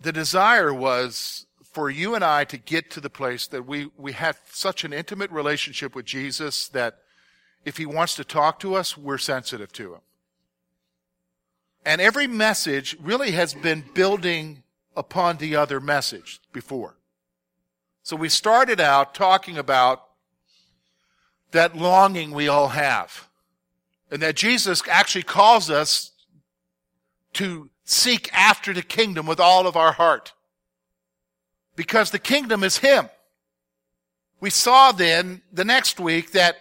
the desire was for you and I to get to the place that we, we have such an intimate relationship with Jesus that if he wants to talk to us, we're sensitive to him. And every message really has been building upon the other message before. So we started out talking about that longing we all have. And that Jesus actually calls us to seek after the kingdom with all of our heart. Because the kingdom is Him. We saw then the next week that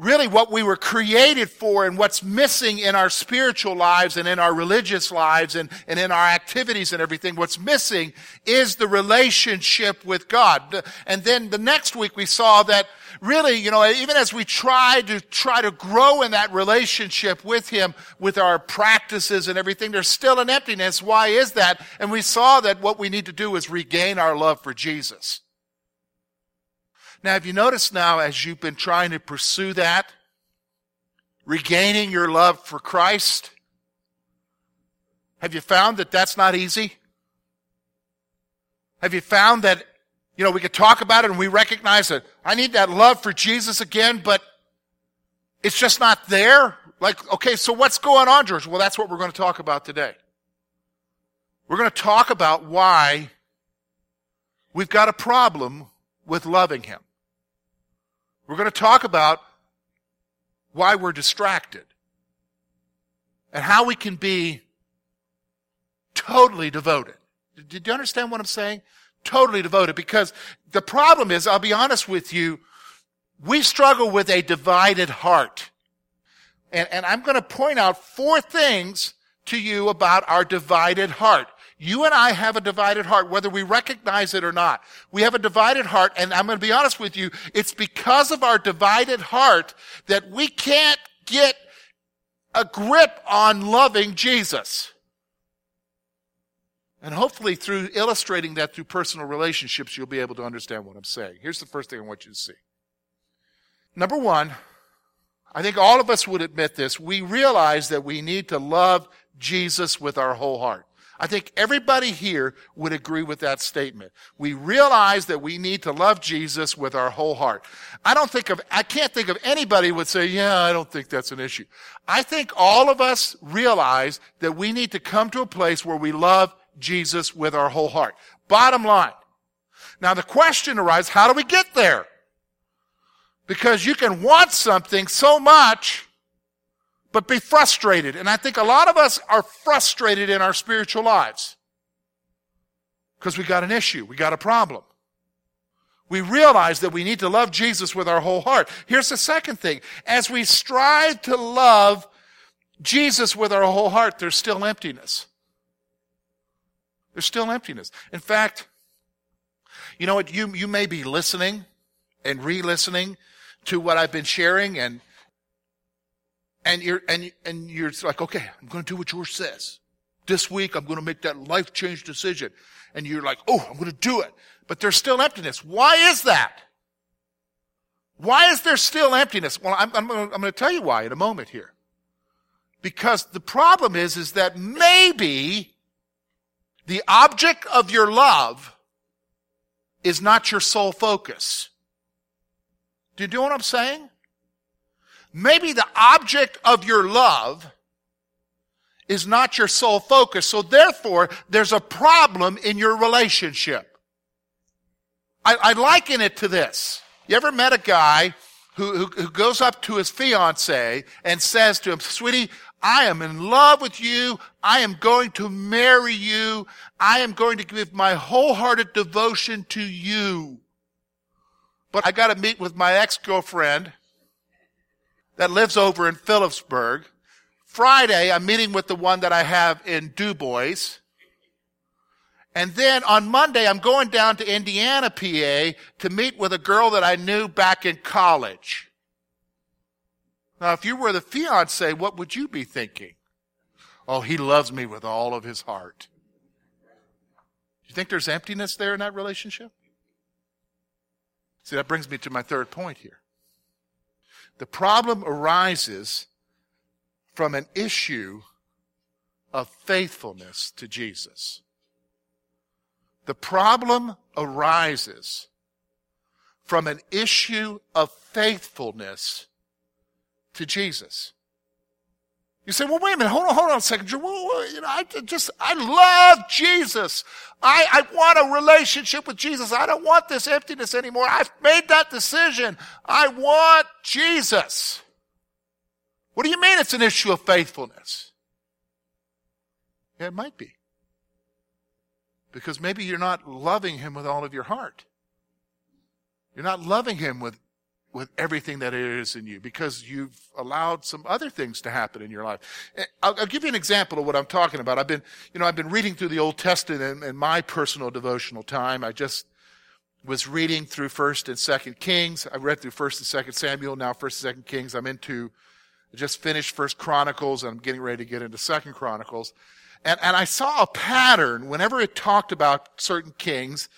really what we were created for and what's missing in our spiritual lives and in our religious lives and, and in our activities and everything, what's missing is the relationship with God. And then the next week we saw that really, you know, even as we try to try to grow in that relationship with Him, with our practices and everything, there's still an emptiness. Why is that? And we saw that what we need to do is regain our love for Jesus. Now, have you noticed now as you've been trying to pursue that, regaining your love for Christ, have you found that that's not easy? Have you found that, you know, we could talk about it and we recognize that I need that love for Jesus again, but it's just not there? Like, okay, so what's going on, George? Well, that's what we're going to talk about today. We're going to talk about why we've got a problem with loving Him. We're going to talk about why we're distracted and how we can be totally devoted. Did you understand what I'm saying? Totally devoted. Because the problem is, I'll be honest with you, we struggle with a divided heart. And, and I'm going to point out four things to you about our divided heart. You and I have a divided heart, whether we recognize it or not. We have a divided heart, and I'm going to be honest with you, it's because of our divided heart that we can't get a grip on loving Jesus. And hopefully through illustrating that through personal relationships, you'll be able to understand what I'm saying. Here's the first thing I want you to see. Number one, I think all of us would admit this. We realize that we need to love Jesus with our whole heart. I think everybody here would agree with that statement. We realize that we need to love Jesus with our whole heart. I don't think of, I can't think of anybody would say, yeah, I don't think that's an issue. I think all of us realize that we need to come to a place where we love Jesus with our whole heart. Bottom line. Now the question arises, how do we get there? Because you can want something so much but be frustrated. And I think a lot of us are frustrated in our spiritual lives because we got an issue, we got a problem. We realize that we need to love Jesus with our whole heart. Here's the second thing. As we strive to love Jesus with our whole heart, there's still emptiness. There's still emptiness. In fact, you know what? You, you may be listening and re-listening to what I've been sharing and and you're and and you're like, okay, I'm going to do what yours says. This week, I'm going to make that life change decision, and you're like, oh, I'm going to do it. But there's still emptiness. Why is that? Why is there still emptiness? Well, I'm, I'm, I'm going to tell you why in a moment here. Because the problem is, is that maybe the object of your love is not your sole focus. Do you know what I'm saying? Maybe the object of your love is not your sole focus. So therefore, there's a problem in your relationship. I, I liken it to this. You ever met a guy who, who, who goes up to his fiance and says to him, sweetie, I am in love with you. I am going to marry you. I am going to give my wholehearted devotion to you. But I got to meet with my ex-girlfriend that lives over in Phillipsburg. Friday, I'm meeting with the one that I have in DuBois. And then on Monday, I'm going down to Indiana, PA to meet with a girl that I knew back in college. Now, if you were the fiance, what would you be thinking? Oh, he loves me with all of his heart. Do you think there's emptiness there in that relationship? See, that brings me to my third point here. The problem arises from an issue of faithfulness to Jesus. The problem arises from an issue of faithfulness to Jesus. You say, well, wait a minute, hold on, hold on a second. You know, I just, I love Jesus. I, I want a relationship with Jesus. I don't want this emptiness anymore. I've made that decision. I want Jesus. What do you mean it's an issue of faithfulness? Yeah, it might be. Because maybe you're not loving him with all of your heart. You're not loving him with, with everything that is in you because you've allowed some other things to happen in your life. I'll, I'll give you an example of what I'm talking about. I've been, you know, I've been reading through the Old Testament in, in my personal devotional time. I just was reading through First and Second Kings. I read through First and Second Samuel, now First and Second Kings. I'm into, just finished First Chronicles. and I'm getting ready to get into Second Chronicles. And, and I saw a pattern whenever it talked about certain kings,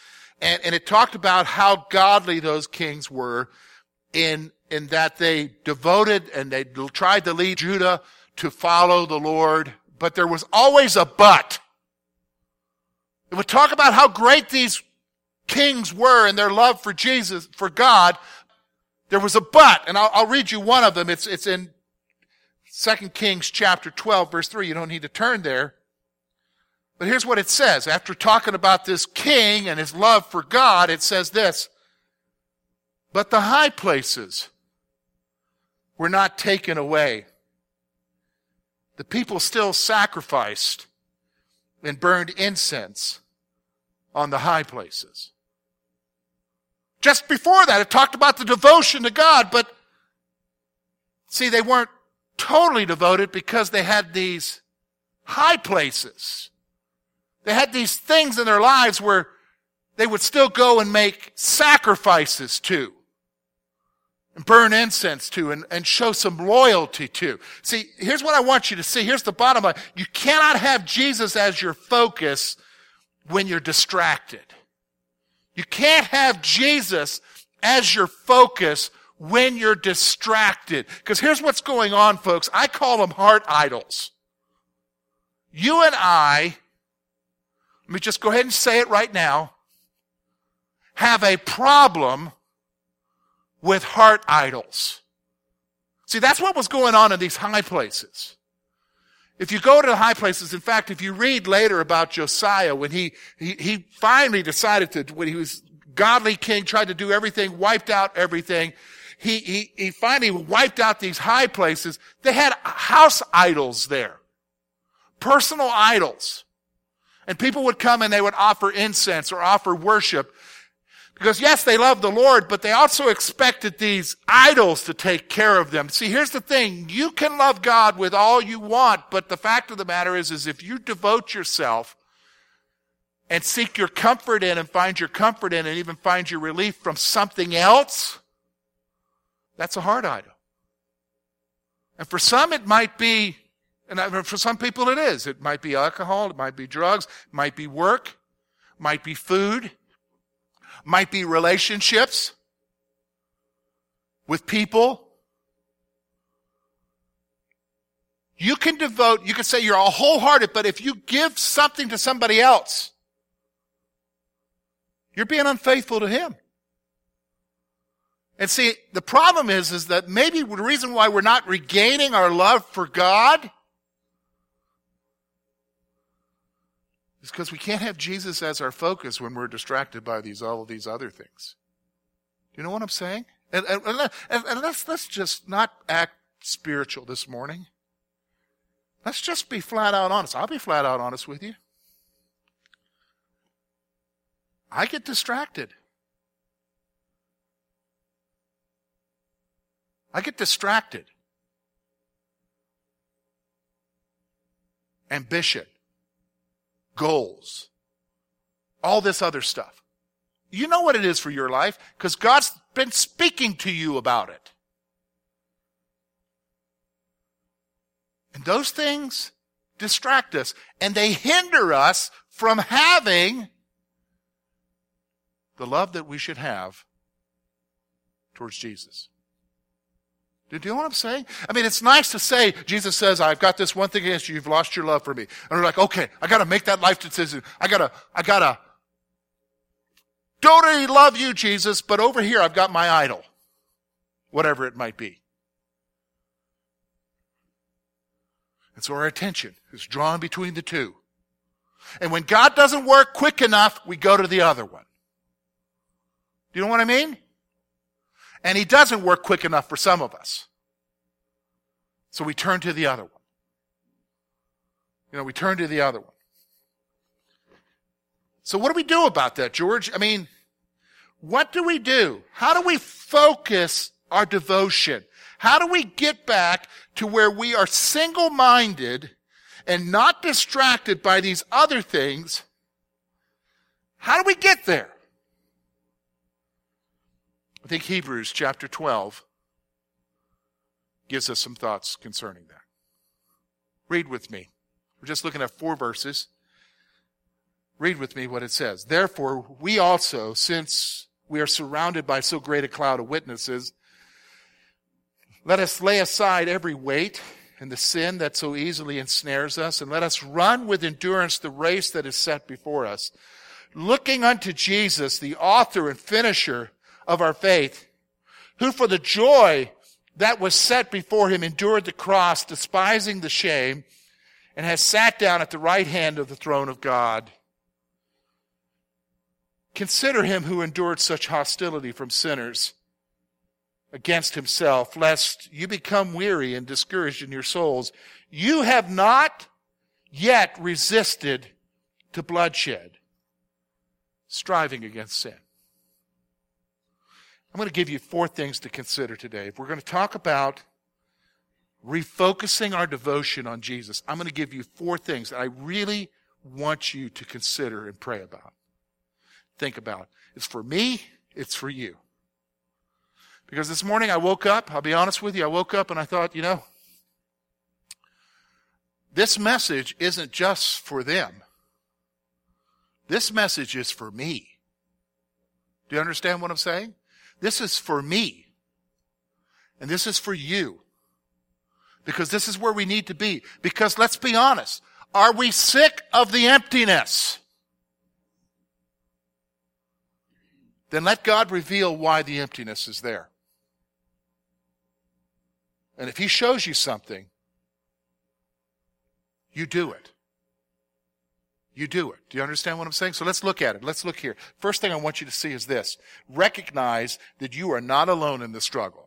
and, and it talked about how godly those kings were in, in that they devoted and they tried to lead Judah to follow the Lord, but there was always a but. It would talk about how great these kings were in their love for Jesus, for God. There was a but, and I'll, I'll read you one of them. It's, it's in 2 Kings chapter 12, verse 3. You don't need to turn there. But here's what it says. After talking about this king and his love for God, it says this. But the high places were not taken away. The people still sacrificed and burned incense on the high places. Just before that, it talked about the devotion to God, but see, they weren't totally devoted because they had these high places they had these things in their lives where they would still go and make sacrifices to and burn incense to and, and show some loyalty to. See, here's what I want you to see. Here's the bottom line. You cannot have Jesus as your focus when you're distracted. You can't have Jesus as your focus when you're distracted. Because here's what's going on, folks. I call them heart idols. You and I let me just go ahead and say it right now, have a problem with heart idols. See, that's what was going on in these high places. If you go to the high places, in fact, if you read later about Josiah, when he, he, he finally decided to, when he was godly king, tried to do everything, wiped out everything, he, he, he finally wiped out these high places. They had house idols there. Personal idols. And people would come and they would offer incense or offer worship. Because yes, they loved the Lord, but they also expected these idols to take care of them. See, here's the thing. You can love God with all you want, but the fact of the matter is, is if you devote yourself and seek your comfort in and find your comfort in and even find your relief from something else, that's a heart idol. And for some, it might be and for some people it is. It might be alcohol, it might be drugs, it might be work, it might be food, might be relationships with people. You can devote, you can say you're all wholehearted, but if you give something to somebody else, you're being unfaithful to him. And see, the problem is, is that maybe the reason why we're not regaining our love for God is because we can't have Jesus as our focus when we're distracted by these all of these other things. Do you know what I'm saying? And, and, and, and let's let's just not act spiritual this morning. Let's just be flat out honest. I'll be flat out honest with you. I get distracted. I get distracted. Ambition goals, all this other stuff. You know what it is for your life because God's been speaking to you about it. And those things distract us and they hinder us from having the love that we should have towards Jesus. Do you know what I'm saying? I mean, it's nice to say, Jesus says, I've got this one thing against you. You've lost your love for me. And we're like, okay, I gotta make that life decision. I gotta, I gotta totally love you, Jesus, but over here I've got my idol. Whatever it might be. And so our attention is drawn between the two. And when God doesn't work quick enough, we go to the other one. Do you know what I mean? And he doesn't work quick enough for some of us. So we turn to the other one. You know, we turn to the other one. So what do we do about that, George? I mean, what do we do? How do we focus our devotion? How do we get back to where we are single-minded and not distracted by these other things? How do we get there? I think Hebrews chapter 12 gives us some thoughts concerning that. Read with me. We're just looking at four verses. Read with me what it says. Therefore, we also, since we are surrounded by so great a cloud of witnesses, let us lay aside every weight and the sin that so easily ensnares us, and let us run with endurance the race that is set before us, looking unto Jesus, the author and finisher of our faith, who for the joy that was set before him endured the cross, despising the shame, and has sat down at the right hand of the throne of God. Consider him who endured such hostility from sinners against himself, lest you become weary and discouraged in your souls. You have not yet resisted to bloodshed, striving against sin. I'm going to give you four things to consider today. If we're going to talk about refocusing our devotion on Jesus, I'm going to give you four things that I really want you to consider and pray about. Think about. It's for me, it's for you. Because this morning I woke up, I'll be honest with you, I woke up and I thought, you know, this message isn't just for them. This message is for me. Do you understand what I'm saying? This is for me. And this is for you. Because this is where we need to be. Because let's be honest. Are we sick of the emptiness? Then let God reveal why the emptiness is there. And if He shows you something, you do it. You do it. Do you understand what I'm saying? So let's look at it. Let's look here. First thing I want you to see is this. Recognize that you are not alone in the struggle.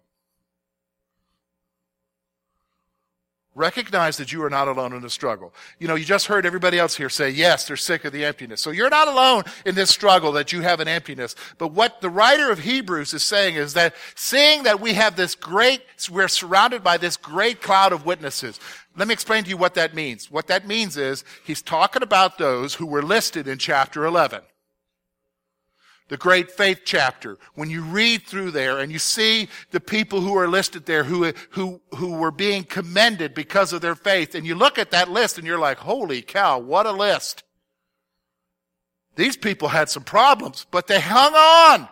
Recognize that you are not alone in the struggle. You know, you just heard everybody else here say, yes, they're sick of the emptiness. So you're not alone in this struggle that you have an emptiness. But what the writer of Hebrews is saying is that seeing that we have this great, we're surrounded by this great cloud of witnesses. Let me explain to you what that means. What that means is he's talking about those who were listed in chapter 11 the great faith chapter, when you read through there and you see the people who are listed there who, who, who were being commended because of their faith, and you look at that list and you're like, holy cow, what a list. These people had some problems, but they hung on.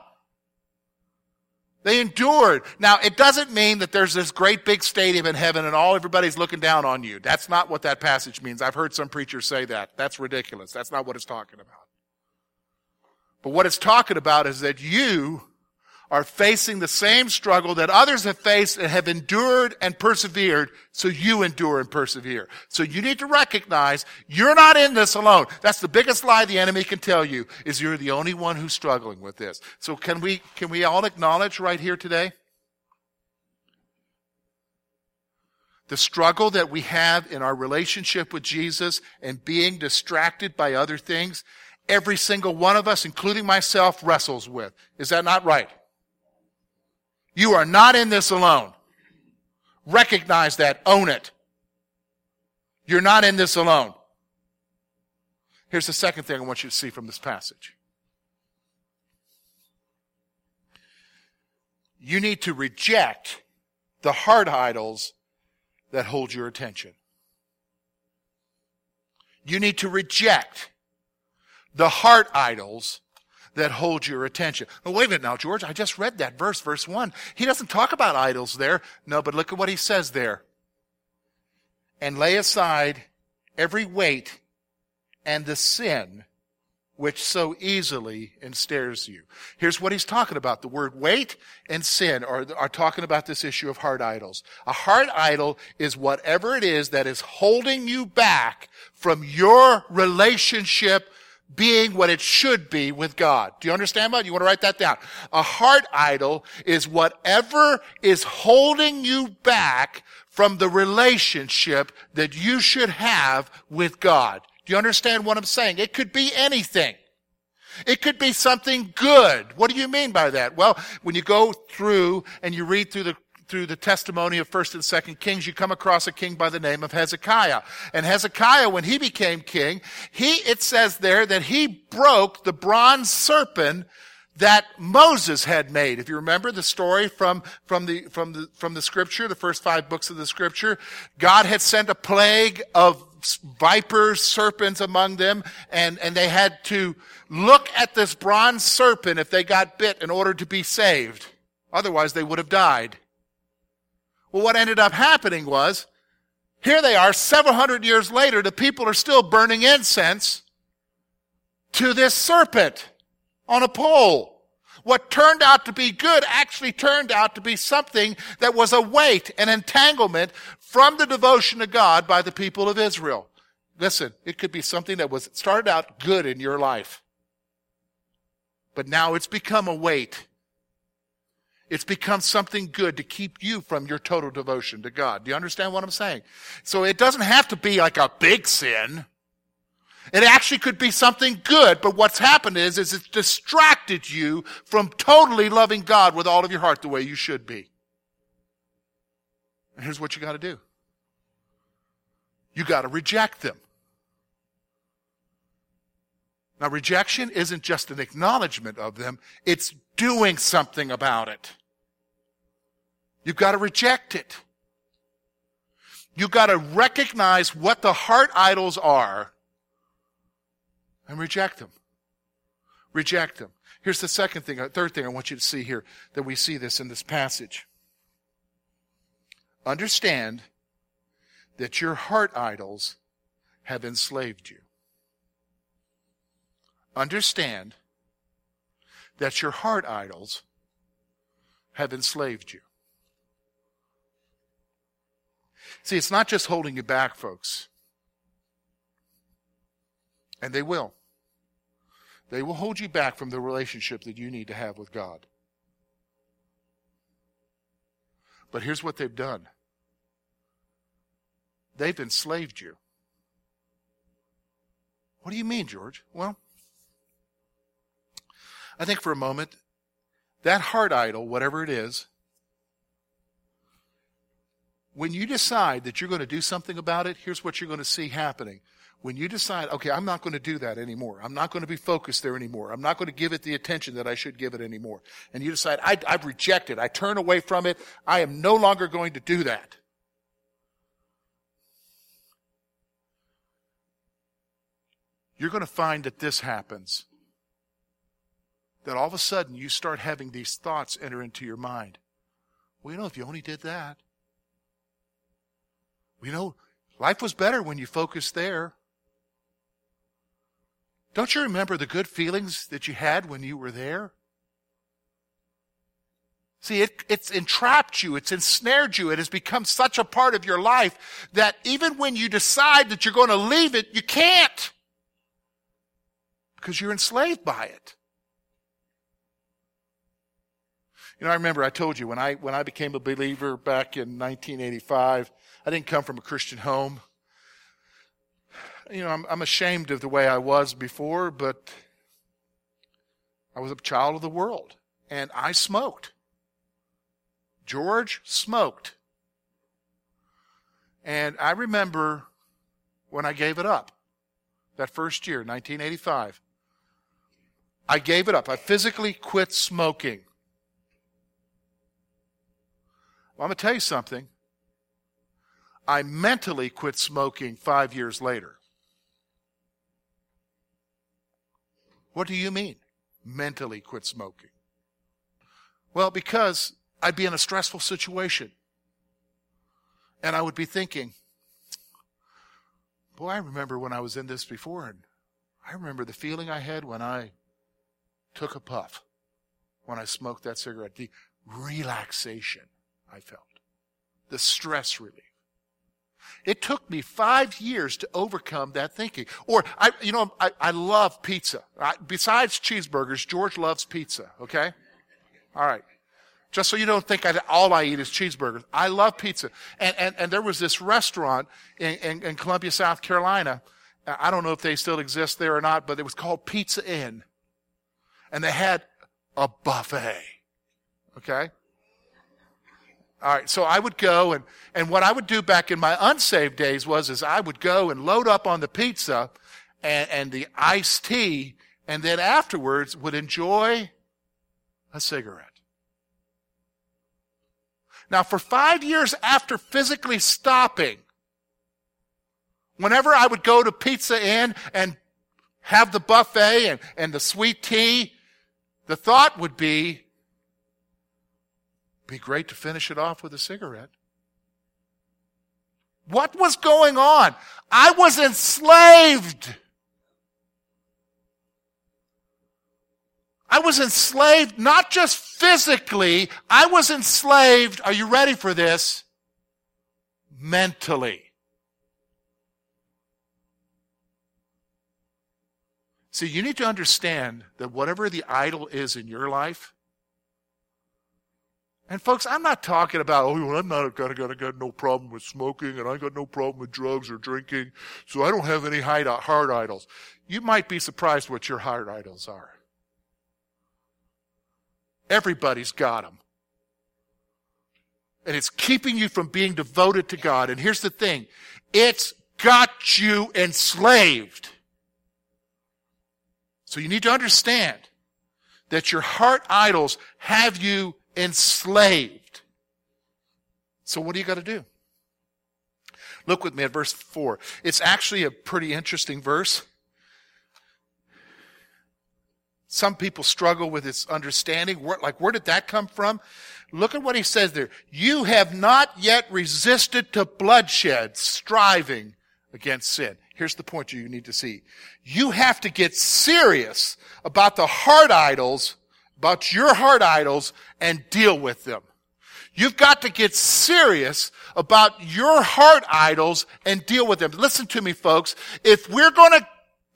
They endured. Now, it doesn't mean that there's this great big stadium in heaven and all everybody's looking down on you. That's not what that passage means. I've heard some preachers say that. That's ridiculous. That's not what it's talking about. But what it's talking about is that you are facing the same struggle that others have faced and have endured and persevered, so you endure and persevere. So you need to recognize you're not in this alone. That's the biggest lie the enemy can tell you, is you're the only one who's struggling with this. So can we, can we all acknowledge right here today? The struggle that we have in our relationship with Jesus and being distracted by other things every single one of us, including myself, wrestles with. Is that not right? You are not in this alone. Recognize that. Own it. You're not in this alone. Here's the second thing I want you to see from this passage. You need to reject the heart idols that hold your attention. You need to reject the heart idols that hold your attention. Well, wait a minute now, George. I just read that verse, verse one. He doesn't talk about idols there. No, but look at what he says there. And lay aside every weight and the sin which so easily ensnares you. Here's what he's talking about. The word weight and sin are, are talking about this issue of heart idols. A heart idol is whatever it is that is holding you back from your relationship being what it should be with God. Do you understand that? You want to write that down. A heart idol is whatever is holding you back from the relationship that you should have with God. Do you understand what I'm saying? It could be anything. It could be something good. What do you mean by that? Well, when you go through and you read through the through the testimony of first and second kings you come across a king by the name of hezekiah and hezekiah when he became king he it says there that he broke the bronze serpent that Moses had made. If you remember the story from, from the, from the, from the scripture, the first five books of the scripture, God had sent a plague of vipers, serpents among them, and, and they had to look at this bronze serpent if they got bit in order to be saved. Otherwise they would have died. Well, what ended up happening was, here they are, several hundred years later, the people are still burning incense to this serpent on a pole. What turned out to be good actually turned out to be something that was a weight, an entanglement from the devotion to God by the people of Israel. Listen, it could be something that was started out good in your life. But now it's become a weight. It's become something good to keep you from your total devotion to God. Do you understand what I'm saying? So it doesn't have to be like a big sin. It actually could be something good, but what's happened is, is it's distracted you from totally loving God with all of your heart the way you should be. And here's what you gotta do. You gotta reject them. Now rejection isn't just an acknowledgement of them, it's doing something about it. You've got to reject it. You've got to recognize what the heart idols are and reject them. Reject them. Here's the second thing, uh, third thing I want you to see here that we see this in this passage. Understand that your heart idols have enslaved you. Understand that your heart idols have enslaved you. See, it's not just holding you back, folks. And they will. They will hold you back from the relationship that you need to have with God. But here's what they've done they've enslaved you. What do you mean, George? Well, I think for a moment, that heart idol, whatever it is, when you decide that you're going to do something about it, here's what you're going to see happening when you decide, okay, I'm not going to do that anymore. I'm not going to be focused there anymore. I'm not going to give it the attention that I should give it anymore. And you decide, I, I've rejected. I turn away from it. I am no longer going to do that. You're going to find that this happens. That all of a sudden you start having these thoughts enter into your mind. Well, you know, if you only did that. You know, life was better when you focused there. Don't you remember the good feelings that you had when you were there? See, it, it's entrapped you. It's ensnared you. It has become such a part of your life that even when you decide that you're going to leave it, you can't. Because you're enslaved by it. You know, I remember I told you when I, when I became a believer back in 1985, I didn't come from a Christian home you know, I'm, I'm ashamed of the way I was before, but I was a child of the world and I smoked. George smoked. And I remember when I gave it up. that first year, 1985, I gave it up. I physically quit smoking. Well, I'm going to tell you something. I mentally quit smoking five years later. What do you mean, mentally quit smoking? Well, because I'd be in a stressful situation. And I would be thinking, boy, I remember when I was in this before, and I remember the feeling I had when I took a puff, when I smoked that cigarette, the relaxation I felt, the stress relief. It took me five years to overcome that thinking. Or, I, you know, I, I love pizza. I, besides cheeseburgers, George loves pizza, okay? All right. Just so you don't think I, all I eat is cheeseburgers. I love pizza. And, and, and there was this restaurant in, in, in Columbia, South Carolina. I don't know if they still exist there or not, but it was called Pizza Inn. And they had a buffet. Okay? All right, so I would go and, and what I would do back in my unsaved days was is I would go and load up on the pizza and, and the iced tea and then afterwards would enjoy a cigarette. Now for five years after physically stopping, whenever I would go to Pizza Inn and have the buffet and, and the sweet tea, the thought would be, be great to finish it off with a cigarette. What was going on? I was enslaved. I was enslaved not just physically, I was enslaved, are you ready for this? Mentally. See, you need to understand that whatever the idol is in your life, and folks, I'm not talking about, oh, well, I'm not gonna, gonna got no problem with smoking and I got no problem with drugs or drinking, so I don't have any heart idols. You might be surprised what your heart idols are. Everybody's got them. And it's keeping you from being devoted to God. And here's the thing. It's got you enslaved. So you need to understand that your heart idols have you enslaved. So what do you got to do? Look with me at verse 4. It's actually a pretty interesting verse. Some people struggle with its understanding. Where, like, where did that come from? Look at what he says there. You have not yet resisted to bloodshed, striving against sin. Here's the point you need to see. You have to get serious about the heart idols about your heart idols and deal with them. You've got to get serious about your heart idols and deal with them. Listen to me, folks. If we're going to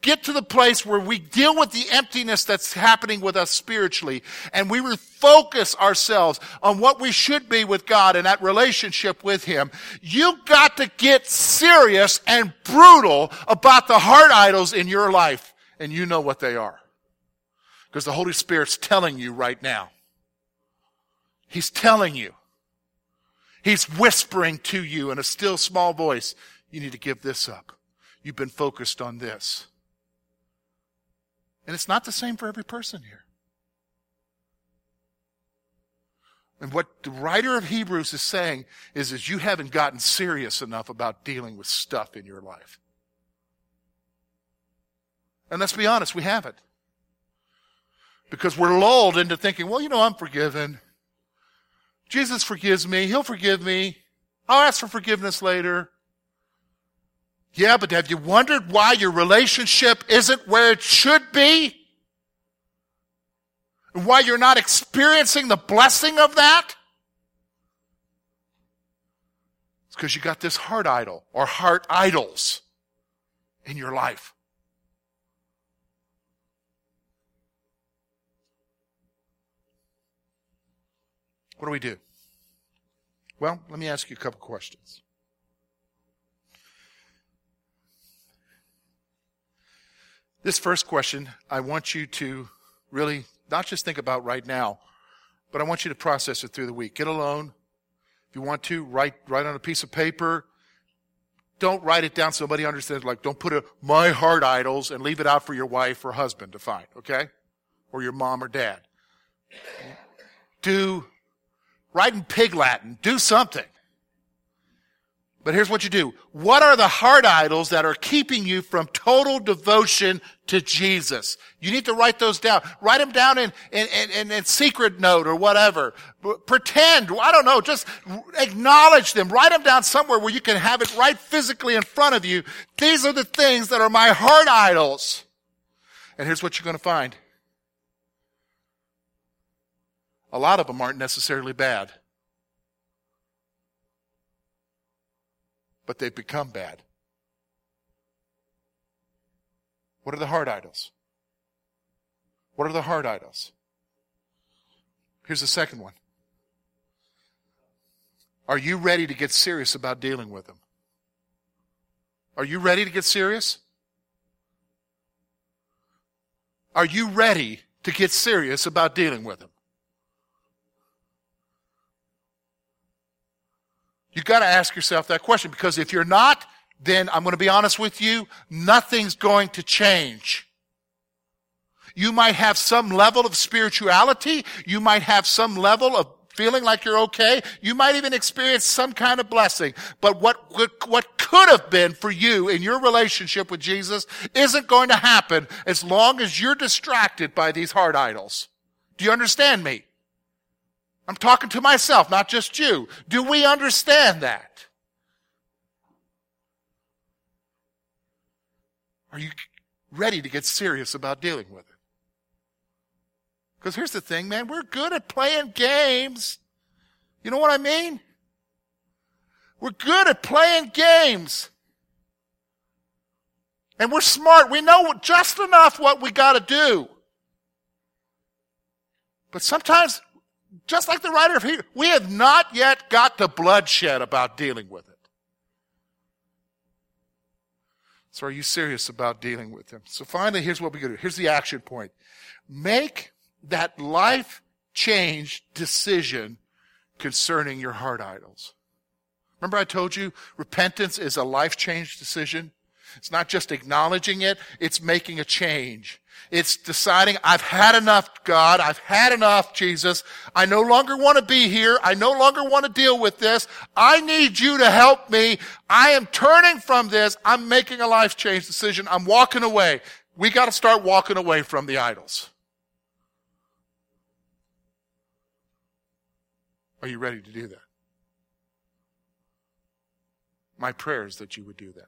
get to the place where we deal with the emptiness that's happening with us spiritually and we refocus ourselves on what we should be with God and that relationship with Him, you've got to get serious and brutal about the heart idols in your life. And you know what they are. Because the Holy Spirit's telling you right now. He's telling you. He's whispering to you in a still small voice, you need to give this up. You've been focused on this. And it's not the same for every person here. And what the writer of Hebrews is saying is, is you haven't gotten serious enough about dealing with stuff in your life. And let's be honest, we haven't. Because we're lulled into thinking, well, you know, I'm forgiven. Jesus forgives me. He'll forgive me. I'll ask for forgiveness later. Yeah, but have you wondered why your relationship isn't where it should be? And why you're not experiencing the blessing of that? It's because you got this heart idol or heart idols in your life. What do we do? Well, let me ask you a couple questions. This first question, I want you to really not just think about right now, but I want you to process it through the week. Get alone. If you want to, write, write on a piece of paper. don't write it down so somebody understands, like, don't put a, my heart idols and leave it out for your wife or husband to find, okay? Or your mom or dad. Do, write in pig Latin. Do something. But here's what you do. What are the heart idols that are keeping you from total devotion to Jesus? You need to write those down. Write them down in, in, in, in secret note or whatever. Pretend. I don't know. Just acknowledge them. Write them down somewhere where you can have it right physically in front of you. These are the things that are my heart idols. And here's what you're going to find. A lot of them aren't necessarily bad. but they've become bad. What are the heart idols? What are the heart idols? Here's the second one. Are you ready to get serious about dealing with them? Are you ready to get serious? Are you ready to get serious about dealing with them? You've got to ask yourself that question because if you're not, then I'm going to be honest with you, nothing's going to change. You might have some level of spirituality. You might have some level of feeling like you're okay. You might even experience some kind of blessing. But what, what could have been for you in your relationship with Jesus isn't going to happen as long as you're distracted by these heart idols. Do you understand me? I'm talking to myself, not just you. Do we understand that? Are you ready to get serious about dealing with it? Because here's the thing, man, we're good at playing games. You know what I mean? We're good at playing games. And we're smart. We know just enough what we got to do. But sometimes just like the writer of Hebrews, we have not yet got the bloodshed about dealing with it. So are you serious about dealing with them? So finally, here's what we're gonna do. Here's the action point. Make that life change decision concerning your heart idols. Remember I told you repentance is a life change decision? It's not just acknowledging it, it's making a change. It's deciding, I've had enough, God. I've had enough, Jesus. I no longer want to be here. I no longer want to deal with this. I need you to help me. I am turning from this. I'm making a life change decision. I'm walking away. We got to start walking away from the idols. Are you ready to do that? My prayer is that you would do that.